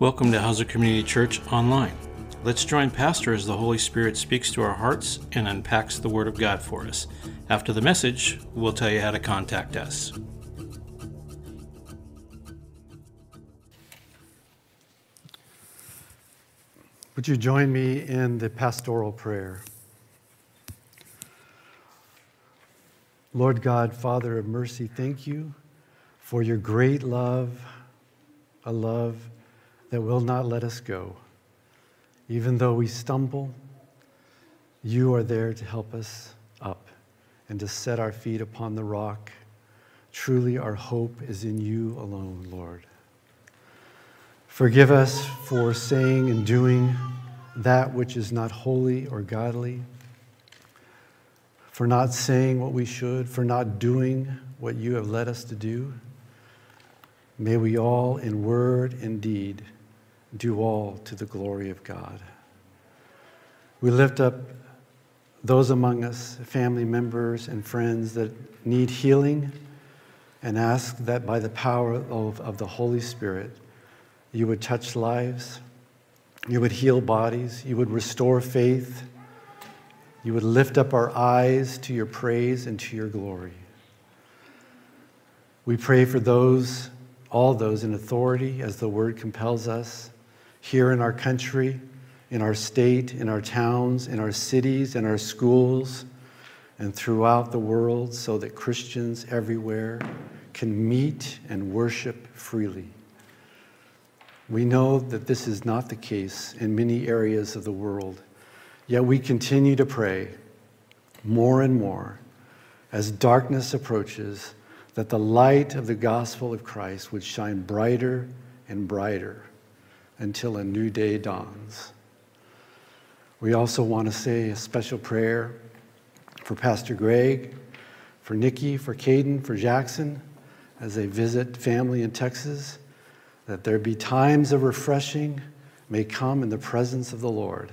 Welcome to Hauser Community Church Online. Let's join Pastor as the Holy Spirit speaks to our hearts and unpacks the Word of God for us. After the message, we'll tell you how to contact us. Would you join me in the pastoral prayer? Lord God, Father of mercy, thank you for your great love, a love that will not let us go. Even though we stumble, you are there to help us up and to set our feet upon the rock. Truly, our hope is in you alone, Lord. Forgive us for saying and doing that which is not holy or godly, for not saying what we should, for not doing what you have led us to do. May we all, in word and deed, do all to the glory of God. We lift up those among us, family members and friends that need healing, and ask that by the power of, of the Holy Spirit, you would touch lives, you would heal bodies, you would restore faith, you would lift up our eyes to your praise and to your glory. We pray for those, all those in authority, as the word compels us, here in our country, in our state, in our towns, in our cities, in our schools, and throughout the world, so that Christians everywhere can meet and worship freely. We know that this is not the case in many areas of the world, yet we continue to pray more and more as darkness approaches that the light of the gospel of Christ would shine brighter and brighter until a new day dawns. We also want to say a special prayer for Pastor Greg, for Nikki, for Caden, for Jackson as they visit family in Texas, that there be times of refreshing may come in the presence of the Lord.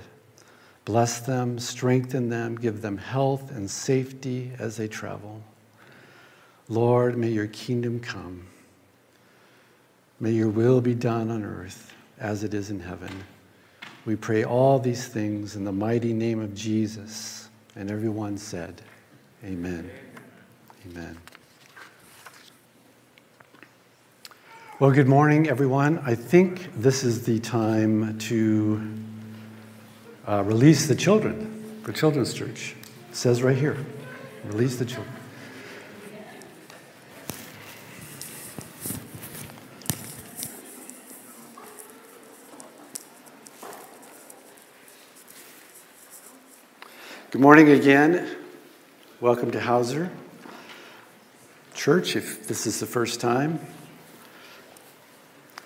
Bless them, strengthen them, give them health and safety as they travel. Lord, may your kingdom come. May your will be done on earth as it is in heaven. We pray all these things in the mighty name of Jesus. And everyone said, Amen. Amen. Well, good morning, everyone. I think this is the time to uh, release the children for Children's Church. It says right here release the children. Good morning again. Welcome to Hauser Church, if this is the first time.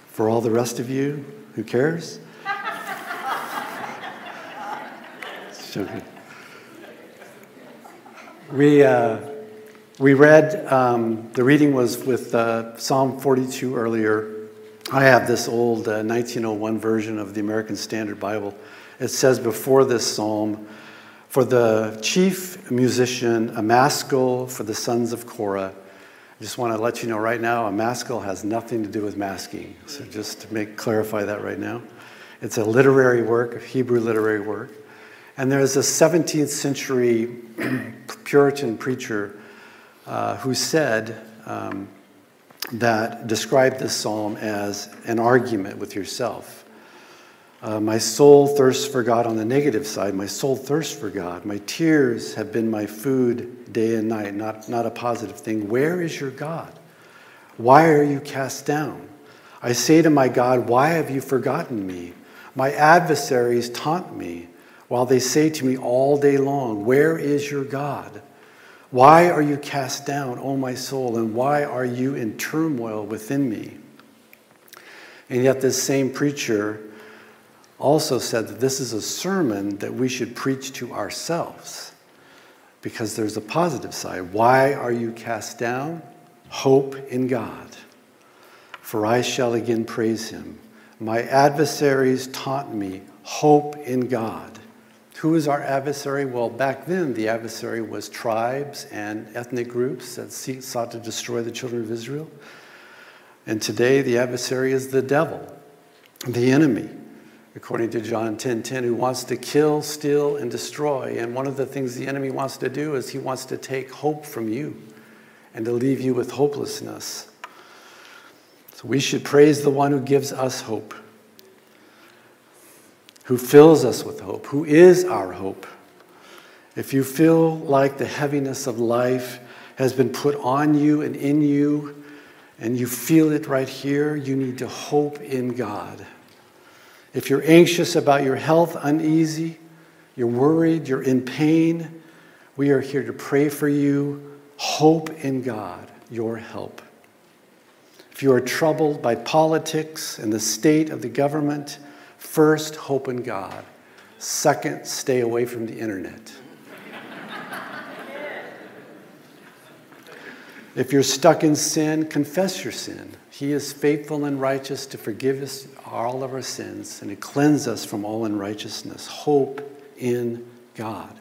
For all the rest of you, who cares? we, uh, we read, um, the reading was with uh, Psalm 42 earlier. I have this old uh, 1901 version of the American Standard Bible. It says before this psalm, for the chief musician, a maskil for the sons of Korah. I just want to let you know right now, a maskil has nothing to do with masking. So just to make clarify that right now. It's a literary work, a Hebrew literary work. And there's a 17th century Puritan preacher uh, who said um, that described this psalm as an argument with yourself. Uh, my soul thirsts for God on the negative side. My soul thirsts for God. My tears have been my food day and night, not, not a positive thing. Where is your God? Why are you cast down? I say to my God, Why have you forgotten me? My adversaries taunt me while they say to me all day long, Where is your God? Why are you cast down, O my soul, and why are you in turmoil within me? And yet, this same preacher also said that this is a sermon that we should preach to ourselves because there's a positive side. Why are you cast down? Hope in God, for I shall again praise him. My adversaries taunt me, hope in God. Who is our adversary? Well, back then, the adversary was tribes and ethnic groups that sought to destroy the children of Israel. And today, the adversary is the devil the enemy, according to John 10 10, who wants to kill, steal, and destroy. And one of the things the enemy wants to do is he wants to take hope from you and to leave you with hopelessness. So we should praise the one who gives us hope, who fills us with hope, who is our hope. If you feel like the heaviness of life has been put on you and in you, and you feel it right here, you need to hope in God. If you're anxious about your health, uneasy, you're worried, you're in pain, we are here to pray for you. Hope in God, your help. If you are troubled by politics and the state of the government, first, hope in God. Second, stay away from the internet. If you're stuck in sin, confess your sin. He is faithful and righteous to forgive us all of our sins and to cleanse us from all unrighteousness. Hope in God.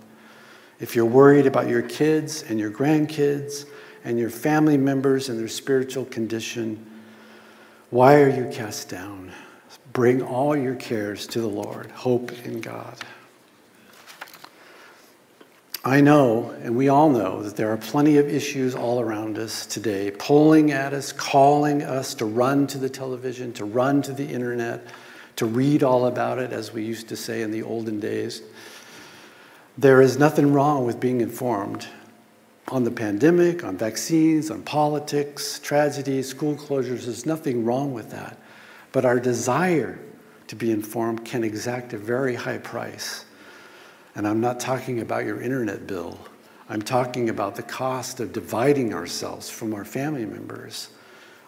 If you're worried about your kids and your grandkids and your family members and their spiritual condition, why are you cast down? Bring all your cares to the Lord. Hope in God. I know, and we all know, that there are plenty of issues all around us today, pulling at us, calling us to run to the television, to run to the internet, to read all about it, as we used to say in the olden days. There is nothing wrong with being informed on the pandemic, on vaccines, on politics, tragedies, school closures. There's nothing wrong with that. But our desire to be informed can exact a very high price. And I'm not talking about your internet bill. I'm talking about the cost of dividing ourselves from our family members,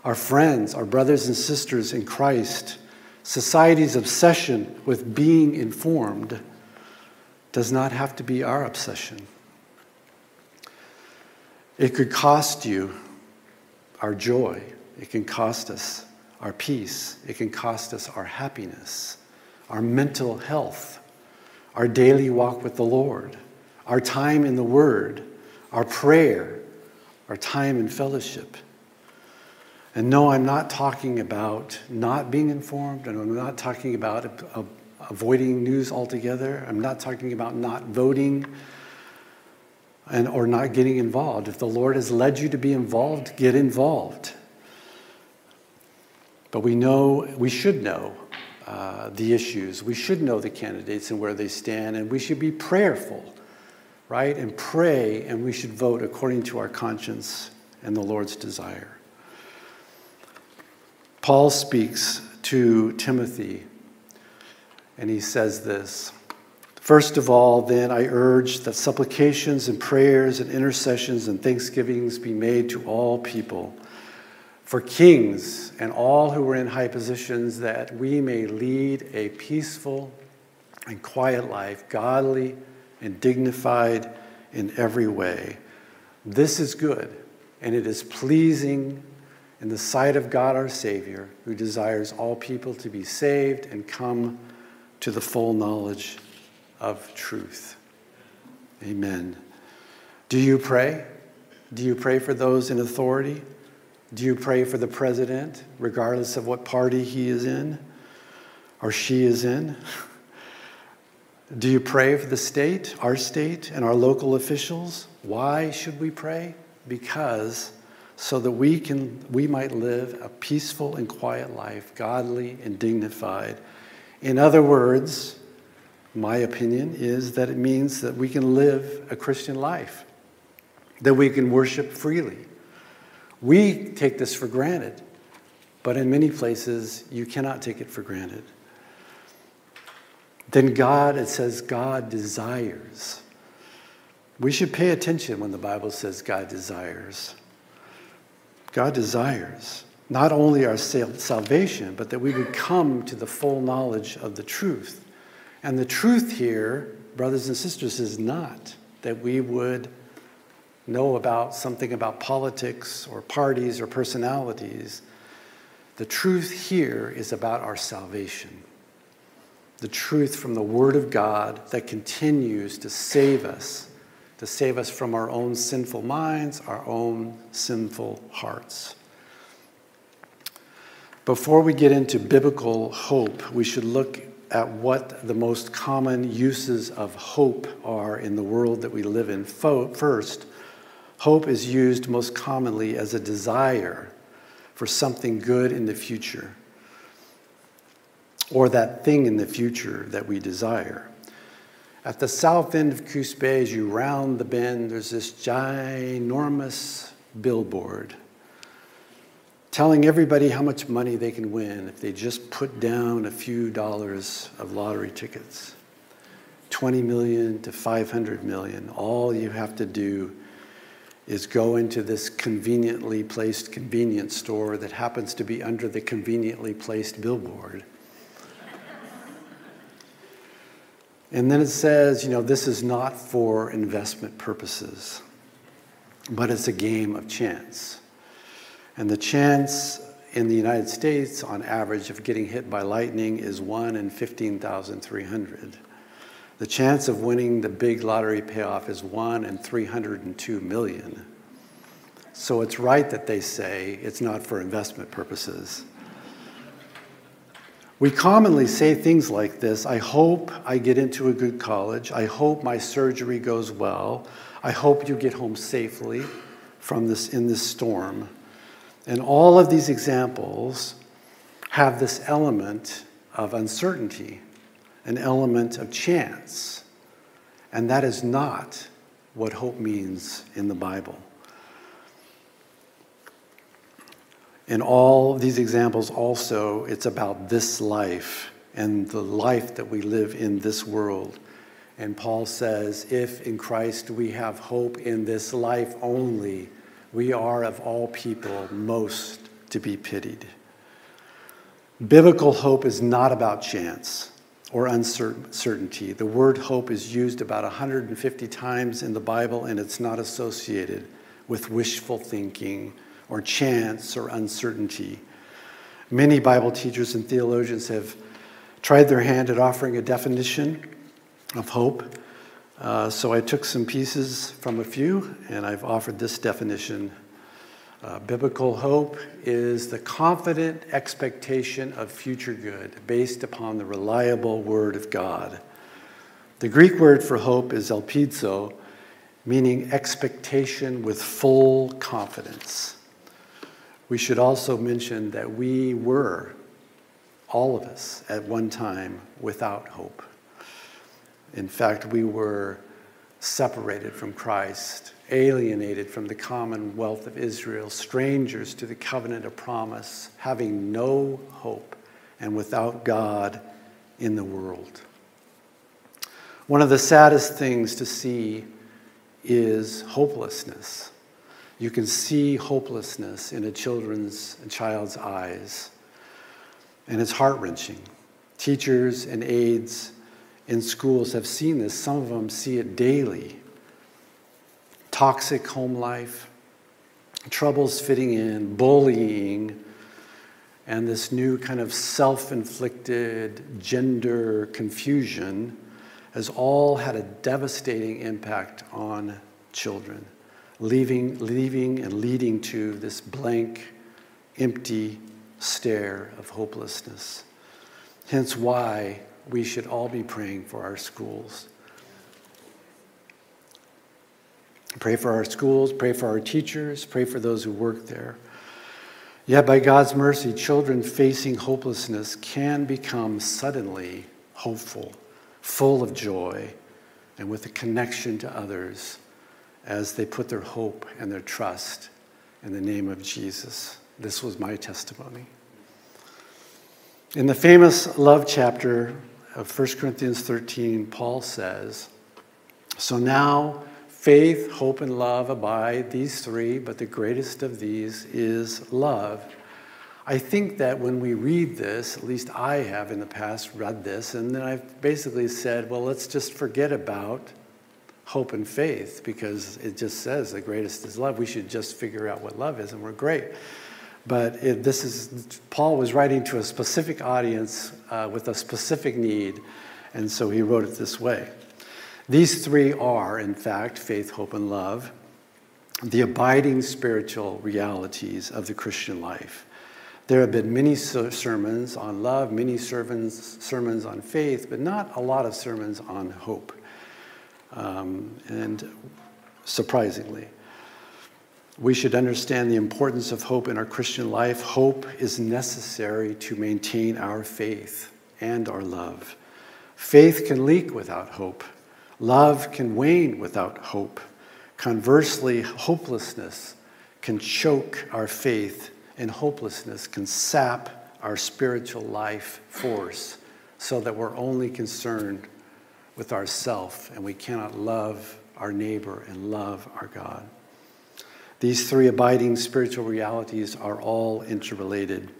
our friends, our brothers and sisters in Christ. Society's obsession with being informed does not have to be our obsession. It could cost you our joy, it can cost us our peace, it can cost us our happiness, our mental health our daily walk with the Lord, our time in the Word, our prayer, our time in fellowship. And no, I'm not talking about not being informed, and I'm not talking about avoiding news altogether. I'm not talking about not voting and, or not getting involved. If the Lord has led you to be involved, get involved. But we know, we should know uh, the issues. We should know the candidates and where they stand, and we should be prayerful, right? And pray, and we should vote according to our conscience and the Lord's desire. Paul speaks to Timothy, and he says this First of all, then, I urge that supplications and prayers and intercessions and thanksgivings be made to all people for kings and all who are in high positions, that we may lead a peaceful and quiet life, godly and dignified in every way. This is good, and it is pleasing in the sight of God our Savior, who desires all people to be saved and come to the full knowledge of truth. Amen. Do you pray? Do you pray for those in authority? Do you pray for the president, regardless of what party he is in or she is in? Do you pray for the state, our state, and our local officials? Why should we pray? Because so that we can we might live a peaceful and quiet life, godly and dignified. In other words, my opinion is that it means that we can live a Christian life, that we can worship freely, we take this for granted, but in many places, you cannot take it for granted. Then God, it says, God desires. We should pay attention when the Bible says God desires. God desires not only our salvation, but that we would come to the full knowledge of the truth. And the truth here, brothers and sisters, is not that we would know about something about politics or parties or personalities. The truth here is about our salvation. The truth from the Word of God that continues to save us, to save us from our own sinful minds, our own sinful hearts. Before we get into biblical hope, we should look at what the most common uses of hope are in the world that we live in. First, hope is used most commonly as a desire for something good in the future or that thing in the future that we desire. At the south end of Coos Bay, as you round the bend, there's this ginormous billboard telling everybody how much money they can win if they just put down a few dollars of lottery tickets. 20 million to 500 million. All you have to do is go into this conveniently placed convenience store that happens to be under the conveniently placed billboard And then it says, you know, this is not for investment purposes, but it's a game of chance. And the chance in the United States, on average, of getting hit by lightning is 1 in 15,300. The chance of winning the big lottery payoff is 1 in 302 million. So it's right that they say it's not for investment purposes. We commonly say things like this I hope I get into a good college. I hope my surgery goes well. I hope you get home safely from this in this storm. And all of these examples have this element of uncertainty, an element of chance. And that is not what hope means in the Bible. In all these examples, also, it's about this life and the life that we live in this world. And Paul says, if in Christ we have hope in this life only, we are of all people most to be pitied. Biblical hope is not about chance or uncertainty. The word hope is used about 150 times in the Bible, and it's not associated with wishful thinking or chance or uncertainty. Many Bible teachers and theologians have tried their hand at offering a definition of hope. Uh, so I took some pieces from a few and I've offered this definition. Uh, biblical hope is the confident expectation of future good based upon the reliable Word of God. The Greek word for hope is elpizo, meaning expectation with full confidence. We should also mention that we were, all of us, at one time without hope. In fact, we were separated from Christ, alienated from the commonwealth of Israel, strangers to the covenant of promise, having no hope, and without God in the world. One of the saddest things to see is hopelessness. You can see hopelessness in a children's a child's eyes, and it's heart wrenching. Teachers and aides in schools have seen this. Some of them see it daily. Toxic home life, troubles fitting in, bullying, and this new kind of self inflicted gender confusion has all had a devastating impact on children leaving, leaving and leading to this blank, empty stare of hopelessness. Hence, why we should all be praying for our schools. Pray for our schools, pray for our teachers, pray for those who work there. Yet, by God's mercy, children facing hopelessness can become suddenly hopeful, full of joy, and with a connection to others as they put their hope and their trust in the name of Jesus. This was my testimony. In the famous love chapter of 1 Corinthians 13, Paul says, So now faith, hope, and love abide, these three, but the greatest of these is love. I think that when we read this, at least I have in the past read this, and then I've basically said, well, let's just forget about hope and faith because it just says the greatest is love. We should just figure out what love is, and we're great. But it, this is Paul was writing to a specific audience uh, with a specific need, and so he wrote it this way. These three are, in fact, faith, hope, and love, the abiding spiritual realities of the Christian life. There have been many sermons on love, many sermons, sermons on faith, but not a lot of sermons on hope. Um, and surprisingly, we should understand the importance of hope in our Christian life. Hope is necessary to maintain our faith and our love. Faith can leak without hope, love can wane without hope. Conversely, hopelessness can choke our faith, and hopelessness can sap our spiritual life force so that we're only concerned with ourself and we cannot love our neighbor and love our God. These three abiding spiritual realities are all interrelated.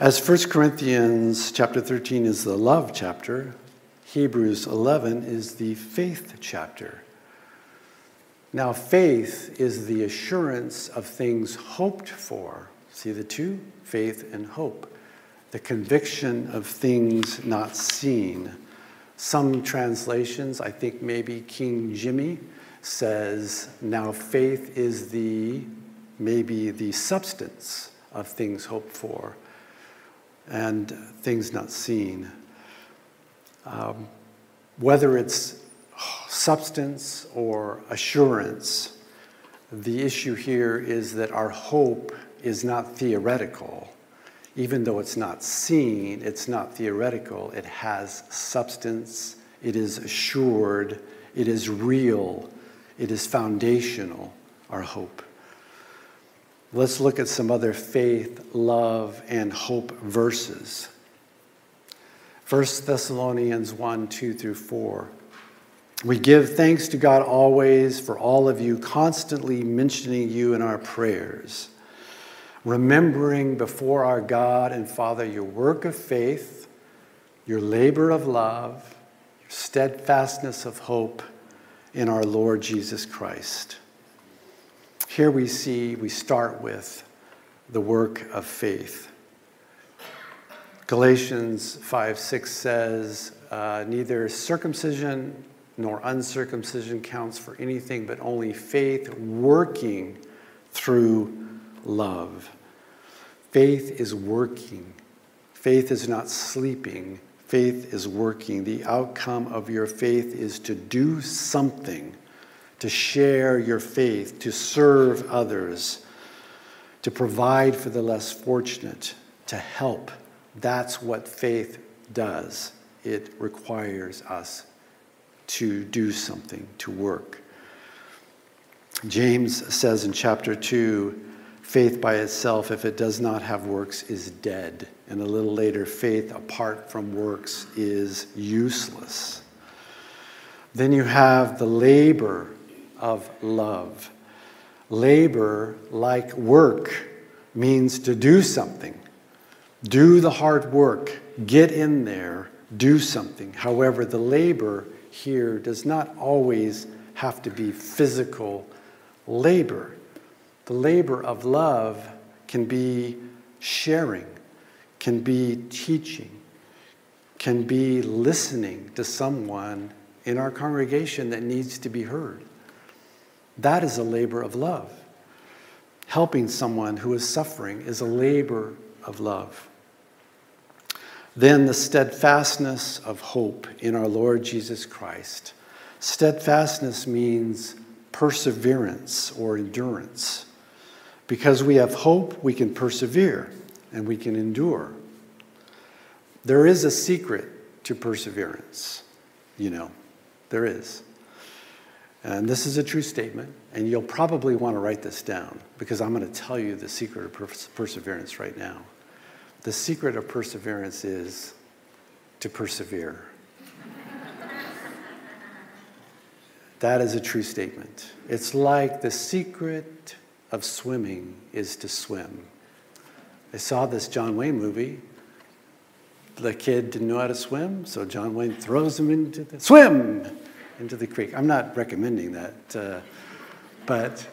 As 1 Corinthians chapter 13 is the love chapter, Hebrews 11 is the faith chapter. Now, faith is the assurance of things hoped for. See the two? Faith and hope. The conviction of things not seen. Some translations, I think maybe King Jimmy, says, Now faith is the, maybe the substance of things hoped for and things not seen. Um, whether it's substance or assurance, the issue here is that our hope is not theoretical. Even though it's not seen, it's not theoretical. It has substance, it is assured, it is real, it is foundational, our hope. Let's look at some other faith, love, and hope verses. 1 Thessalonians 1 2 through 4. We give thanks to God always for all of you, constantly mentioning you in our prayers, remembering before our God and Father your work of faith, your labor of love, your steadfastness of hope in our Lord Jesus Christ. Here we see, we start with the work of faith. Galatians 5 6 says, uh, Neither circumcision nor uncircumcision counts for anything, but only faith working through love. Faith is working. Faith is not sleeping. Faith is working. The outcome of your faith is to do something, to share your faith, to serve others, to provide for the less fortunate, to help. That's what faith does. It requires us to do something, to work. James says in chapter 2 faith by itself, if it does not have works, is dead. And a little later, faith apart from works is useless. Then you have the labor of love. Labor, like work, means to do something. Do the hard work, get in there, do something. However, the labor here does not always have to be physical labor. The labor of love can be sharing, can be teaching, can be listening to someone in our congregation that needs to be heard. That is a labor of love. Helping someone who is suffering is a labor of love. Then the steadfastness of hope in our Lord Jesus Christ. Steadfastness means perseverance or endurance. Because we have hope, we can persevere and we can endure. There is a secret to perseverance, you know, there is. And this is a true statement, and you'll probably want to write this down because I'm going to tell you the secret of perseverance right now. The secret of perseverance is to persevere. that is a true statement. It's like the secret of swimming is to swim. I saw this John Wayne movie. The kid didn't know how to swim, so John Wayne throws him into the swim into the creek. I'm not recommending that, uh, but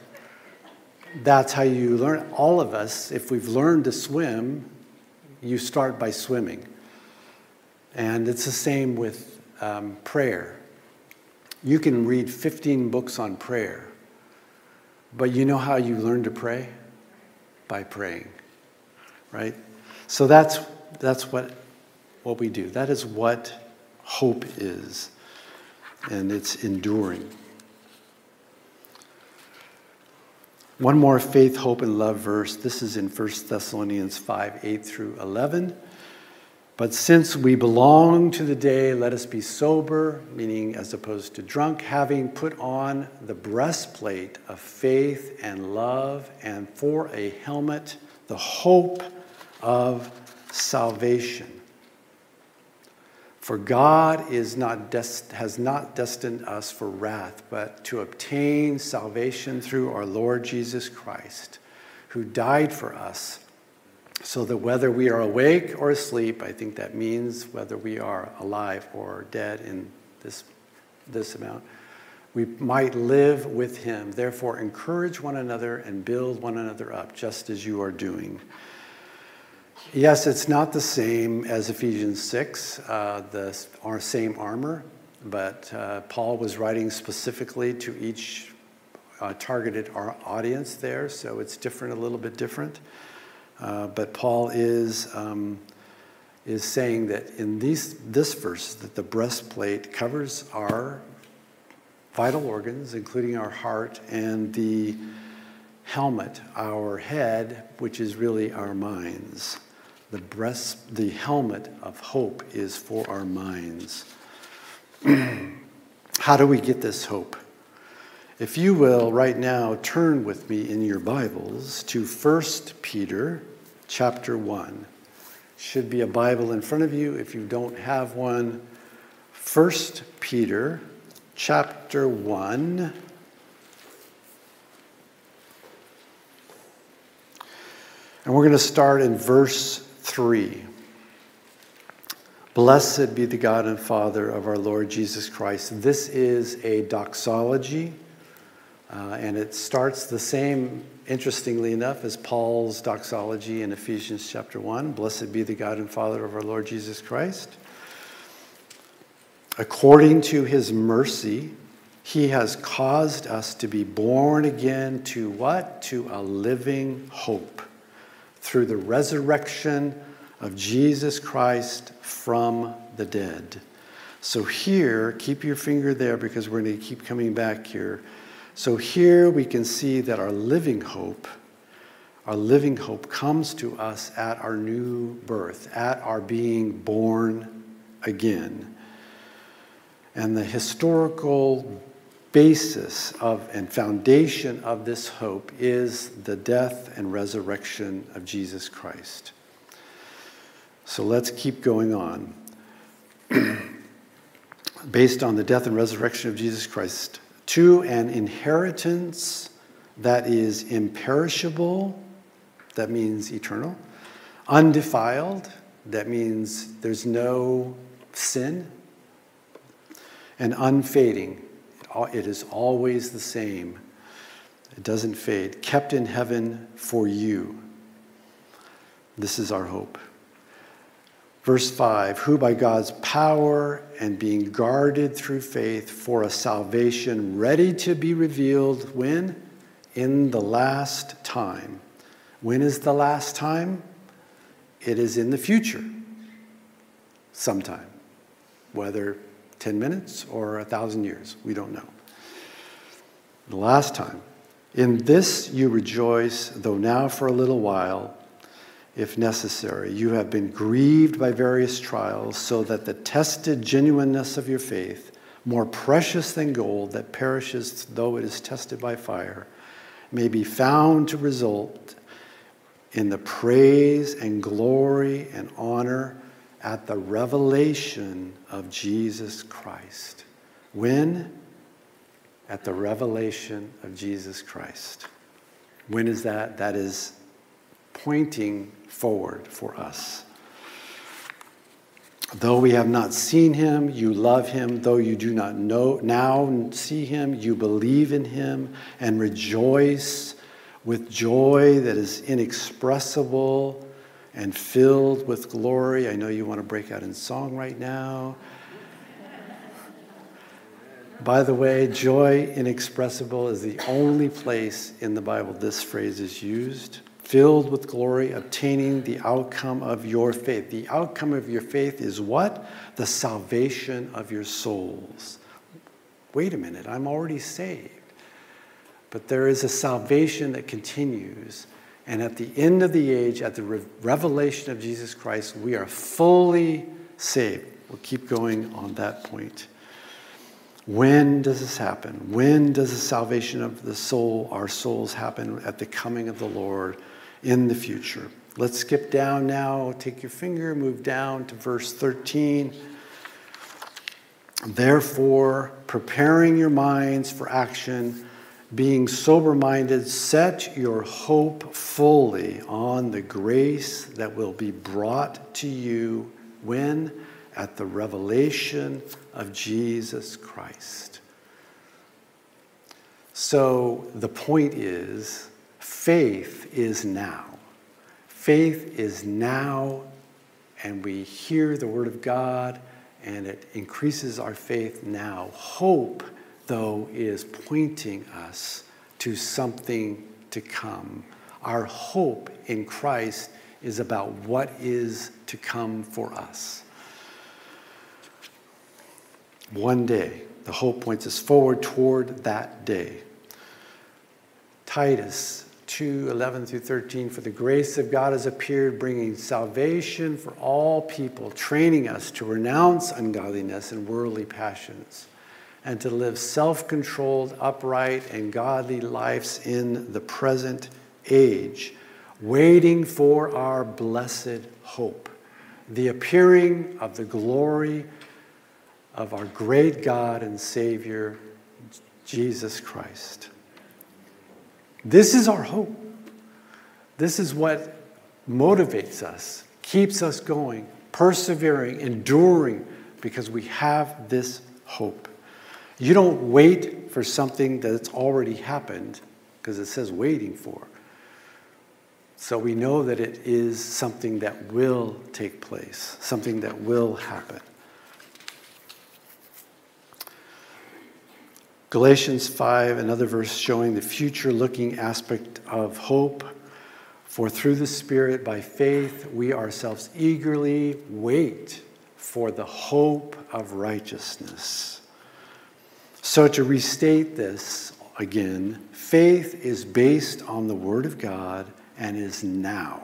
that's how you learn. All of us, if we've learned to swim, you start by swimming. And it's the same with um, prayer. You can read 15 books on prayer, but you know how you learn to pray? By praying. Right? So that's, that's what, what we do. That is what hope is, and it's enduring. One more faith, hope, and love verse. This is in 1 Thessalonians 5 8 through 11. But since we belong to the day, let us be sober, meaning as opposed to drunk, having put on the breastplate of faith and love, and for a helmet, the hope of salvation. For God is not dest- has not destined us for wrath, but to obtain salvation through our Lord Jesus Christ, who died for us so that whether we are awake or asleep, I think that means whether we are alive or dead in this, this amount, we might live with him. Therefore, encourage one another and build one another up, just as you are doing. Yes, it's not the same as Ephesians 6, uh, the our same armor, but uh, Paul was writing specifically to each uh, targeted audience there, so it's different, a little bit different. Uh, but Paul is, um, is saying that in these, this verse, that the breastplate covers our vital organs, including our heart, and the helmet, our head, which is really our minds. The breast, the helmet of hope is for our minds. How do we get this hope? If you will, right now, turn with me in your Bibles to 1 Peter chapter 1. Should be a Bible in front of you. If you don't have one, 1 Peter chapter 1. And we're going to start in verse 3. Blessed be the God and Father of our Lord Jesus Christ. This is a doxology, uh, and it starts the same interestingly enough, as Paul's doxology in Ephesians chapter 1 Blessed be the God and Father of our Lord Jesus Christ. According to his mercy, he has caused us to be born again to what? To a living hope through the resurrection of Jesus Christ from the dead. So, here, keep your finger there because we're going to keep coming back here. So here we can see that our living hope, our living hope comes to us at our new birth, at our being born again. And the historical basis of and foundation of this hope is the death and resurrection of Jesus Christ. So let's keep going on. Based on the death and resurrection of Jesus Christ, to an inheritance that is imperishable, that means eternal, undefiled, that means there's no sin, and unfading. It is always the same. It doesn't fade. Kept in heaven for you. This is our hope. Verse 5 Who by God's power and being guarded through faith for a salvation ready to be revealed when? In the last time. When is the last time? It is in the future, sometime. Whether 10 minutes or a thousand years, we don't know. The last time. In this you rejoice, though now for a little while if necessary. You have been grieved by various trials, so that the tested genuineness of your faith, more precious than gold that perishes though it is tested by fire, may be found to result in the praise and glory and honor at the revelation of Jesus Christ. When? At the revelation of Jesus Christ. When is that? That is pointing forward for us. Though we have not seen him, you love him. Though you do not know now see him, you believe in him and rejoice with joy that is inexpressible and filled with glory. I know you want to break out in song right now. By the way, joy inexpressible is the only place in the Bible this phrase is used. filled with glory, obtaining the outcome of your faith. The outcome of your faith is what? The salvation of your souls. Wait a minute, I'm already saved. But there is a salvation that continues. And at the end of the age, at the re- revelation of Jesus Christ, we are fully saved. We'll keep going on that point. When does this happen? When does the salvation of the soul, our souls, happen at the coming of the Lord in the future? Let's skip down now. Take your finger, move down to verse 13. Therefore, preparing your minds for action, being sober minded, set your hope fully on the grace that will be brought to you when? At the revelation of Jesus Christ. So the point is faith is now. Faith is now, and we hear the Word of God, and it increases our faith now. Hope, though, is pointing us to something to come. Our hope in Christ is about what is to come for us. One day, the hope points us forward toward that day. Titus 2 11 through 13. For the grace of God has appeared, bringing salvation for all people, training us to renounce ungodliness and worldly passions, and to live self controlled, upright, and godly lives in the present age, waiting for our blessed hope, the appearing of the glory of our great God and Savior, Jesus Christ. This is our hope. This is what motivates us, keeps us going, persevering, enduring, because we have this hope. You don't wait for something that's already happened, because it says waiting for. So we know that it is something that will take place, something that will happen. Galatians 5, another verse showing the future looking aspect of hope. For through the Spirit, by faith, we ourselves eagerly wait for the hope of righteousness. So, to restate this again, faith is based on the Word of God and is now.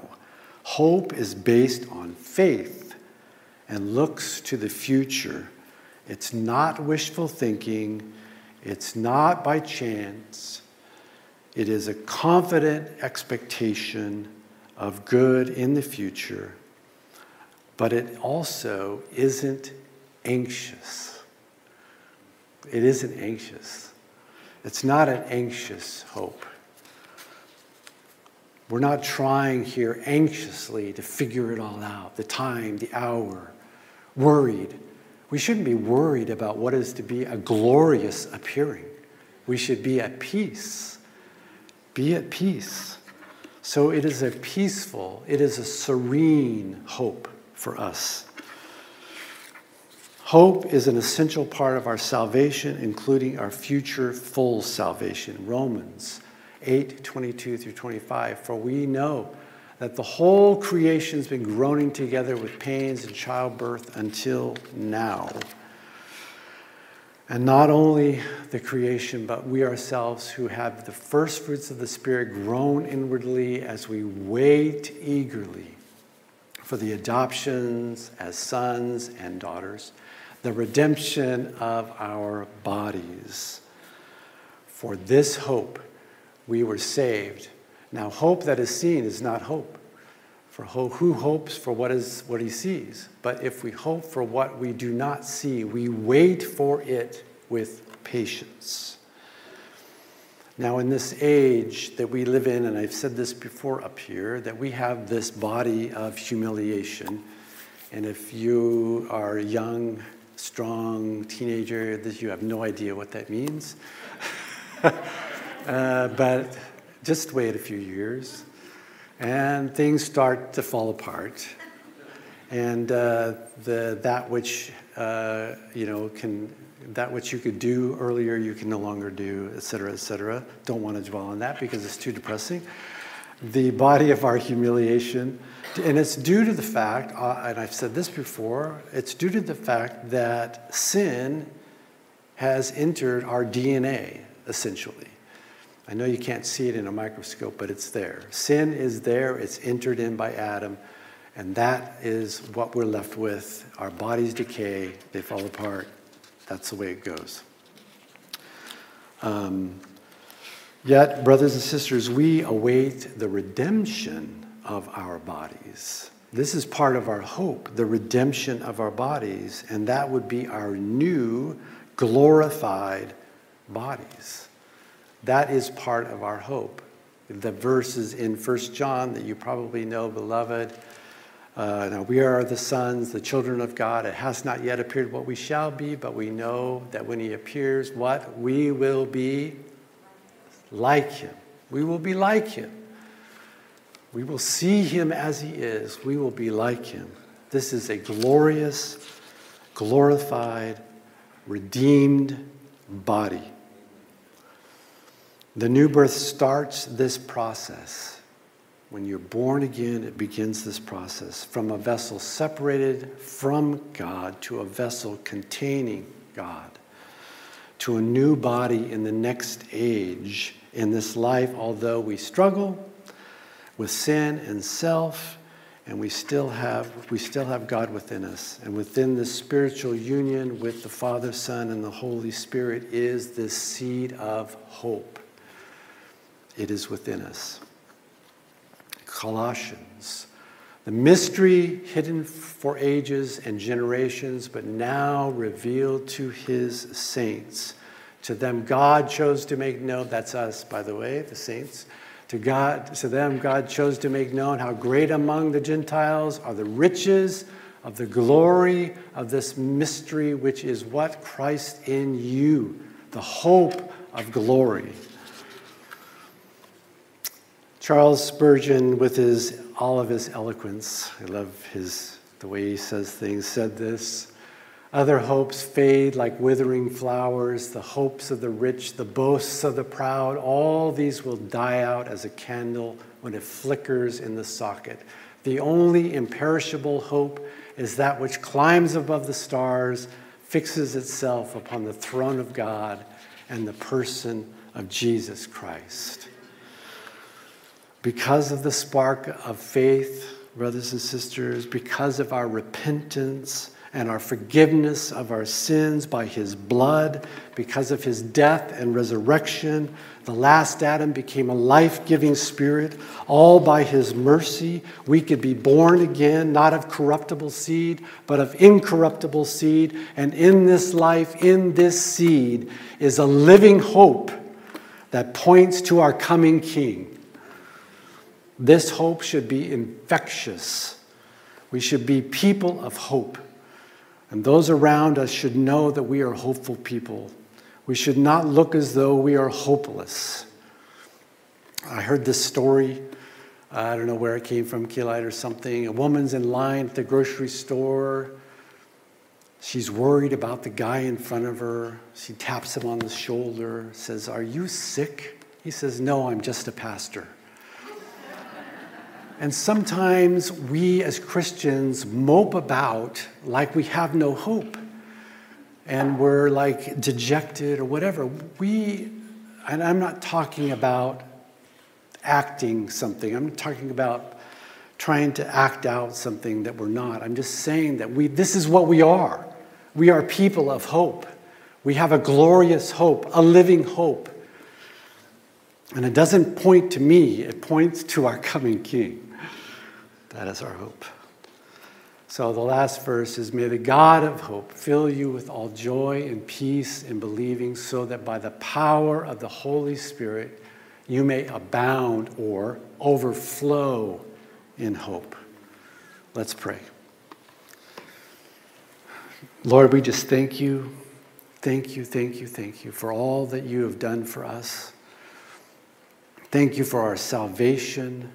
Hope is based on faith and looks to the future. It's not wishful thinking it's not by chance, it is a confident expectation of good in the future, but it also isn't anxious. It isn't anxious. It's not an anxious hope. We're not trying here anxiously to figure it all out the time, the hour, worried we shouldn't be worried about what is to be a glorious appearing. We should be at peace. Be at peace. So it is a peaceful, it is a serene hope for us. Hope is an essential part of our salvation, including our future full salvation. Romans 8 22 through 25. For we know that the whole creation's been groaning together with pains and childbirth until now. And not only the creation, but we ourselves who have the first fruits of the Spirit groan inwardly as we wait eagerly for the adoptions as sons and daughters, the redemption of our bodies. For this hope we were saved. Now, hope that is seen is not hope. For who hopes for what is what he sees? But if we hope for what we do not see, we wait for it with patience. Now, in this age that we live in, and I've said this before up here, that we have this body of humiliation. And if you are young, strong teenager, you have no idea what that means. uh, but just wait a few years, and things start to fall apart. And uh, the, that which uh, you know can that which you could do earlier you can no longer do, et cetera, et cetera. Don't want to dwell on that because it's too depressing. The body of our humiliation. And it's due to the fact, uh, and I've said this before, it's due to the fact that sin has entered our DNA, essentially. I know you can't see it in a microscope, but it's there. Sin is there, it's entered in by Adam, and that is what we're left with. Our bodies decay, they fall apart. That's the way it goes. Um, yet, brothers and sisters, we await the redemption of our bodies. This is part of our hope, the redemption of our bodies, and that would be our new glorified bodies. That is part of our hope. The verses in 1 John that you probably know, beloved. Uh, now we are the sons, the children of God. It has not yet appeared what we shall be, but we know that when He appears, what? We will be like Him. We will be like Him. We will see Him as He is. We will be like Him. This is a glorious, glorified, redeemed body. The new birth starts this process. When you're born again, it begins this process from a vessel separated from God to a vessel containing God, to a new body in the next age in this life, although we struggle with sin and self and we still have we still have God within us. And within this spiritual union with the Father Son and the Holy Spirit is this seed of hope. It is within us. Colossians the mystery hidden for ages and generations but now revealed to his saints to them God chose to make known that's us by the way the saints to God, to them, God chose to make known how great among the Gentiles are the riches of the glory of this mystery, which is what Christ in you, the hope of glory. Charles Spurgeon, with his all of his eloquence, I love his the way he says things, said this. Other hopes fade like withering flowers, the hopes of the rich, the boasts of the proud, all these will die out as a candle when it flickers in the socket. The only imperishable hope is that which climbs above the stars, fixes itself upon the throne of God and the person of Jesus Christ. Because of the spark of faith, brothers and sisters, because of our repentance, and our forgiveness of our sins by his blood because of his death and resurrection. The last Adam became a life giving spirit, all by his mercy. We could be born again, not of corruptible seed, but of incorruptible seed. And in this life, in this seed, is a living hope that points to our coming King. This hope should be infectious. We should be people of hope. And those around us should know that we are hopeful people. We should not look as though we are hopeless. I heard this story. Uh, I don't know where it came from, Kilite or something. A woman's in line at the grocery store. She's worried about the guy in front of her. She taps him on the shoulder, says, Are you sick? He says, No, I'm just a pastor. And sometimes we as Christians mope about like we have no hope and we're like dejected or whatever. We, and I'm not talking about acting something, I'm talking about trying to act out something that we're not. I'm just saying that we, this is what we are. We are people of hope. We have a glorious hope, a living hope. And it doesn't point to me, it points to our coming King. That is our hope. So the last verse is May the God of hope fill you with all joy and peace in believing, so that by the power of the Holy Spirit you may abound or overflow in hope. Let's pray. Lord, we just thank you, thank you, thank you, thank you for all that you have done for us. Thank you for our salvation.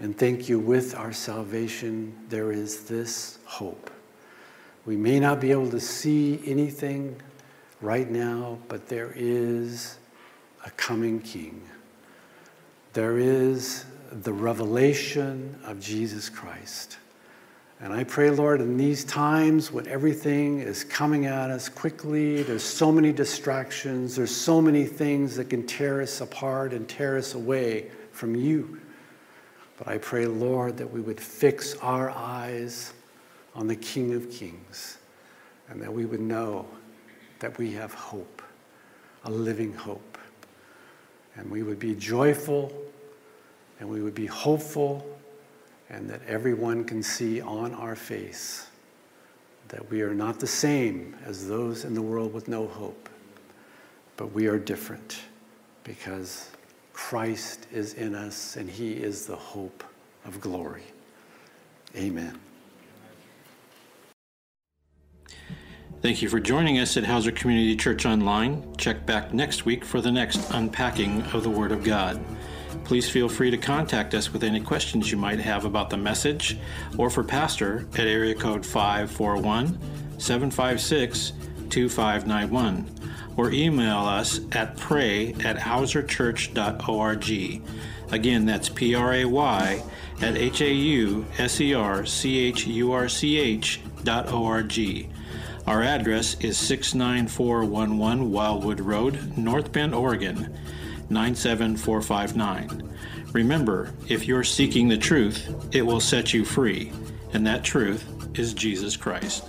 And thank you, with our salvation, there is this hope. We may not be able to see anything right now, but there is a coming king. There is the revelation of Jesus Christ. And I pray, Lord, in these times when everything is coming at us quickly, there's so many distractions, there's so many things that can tear us apart and tear us away from you. But I pray, Lord, that we would fix our eyes on the King of Kings and that we would know that we have hope, a living hope. And we would be joyful and we would be hopeful and that everyone can see on our face that we are not the same as those in the world with no hope, but we are different because Christ is in us and he is the hope of glory. Amen. Thank you for joining us at Hauser Community Church Online. Check back next week for the next unpacking of the Word of God. Please feel free to contact us with any questions you might have about the message or for Pastor at area code 541 756 2591 or email us at pray at hauserchurch.org. Again, that's P R A Y at H A U S E R C H U R C H dot O R G. Our address is 69411 Wildwood Road, North Bend, Oregon 97459. Remember, if you're seeking the truth, it will set you free, and that truth is Jesus Christ.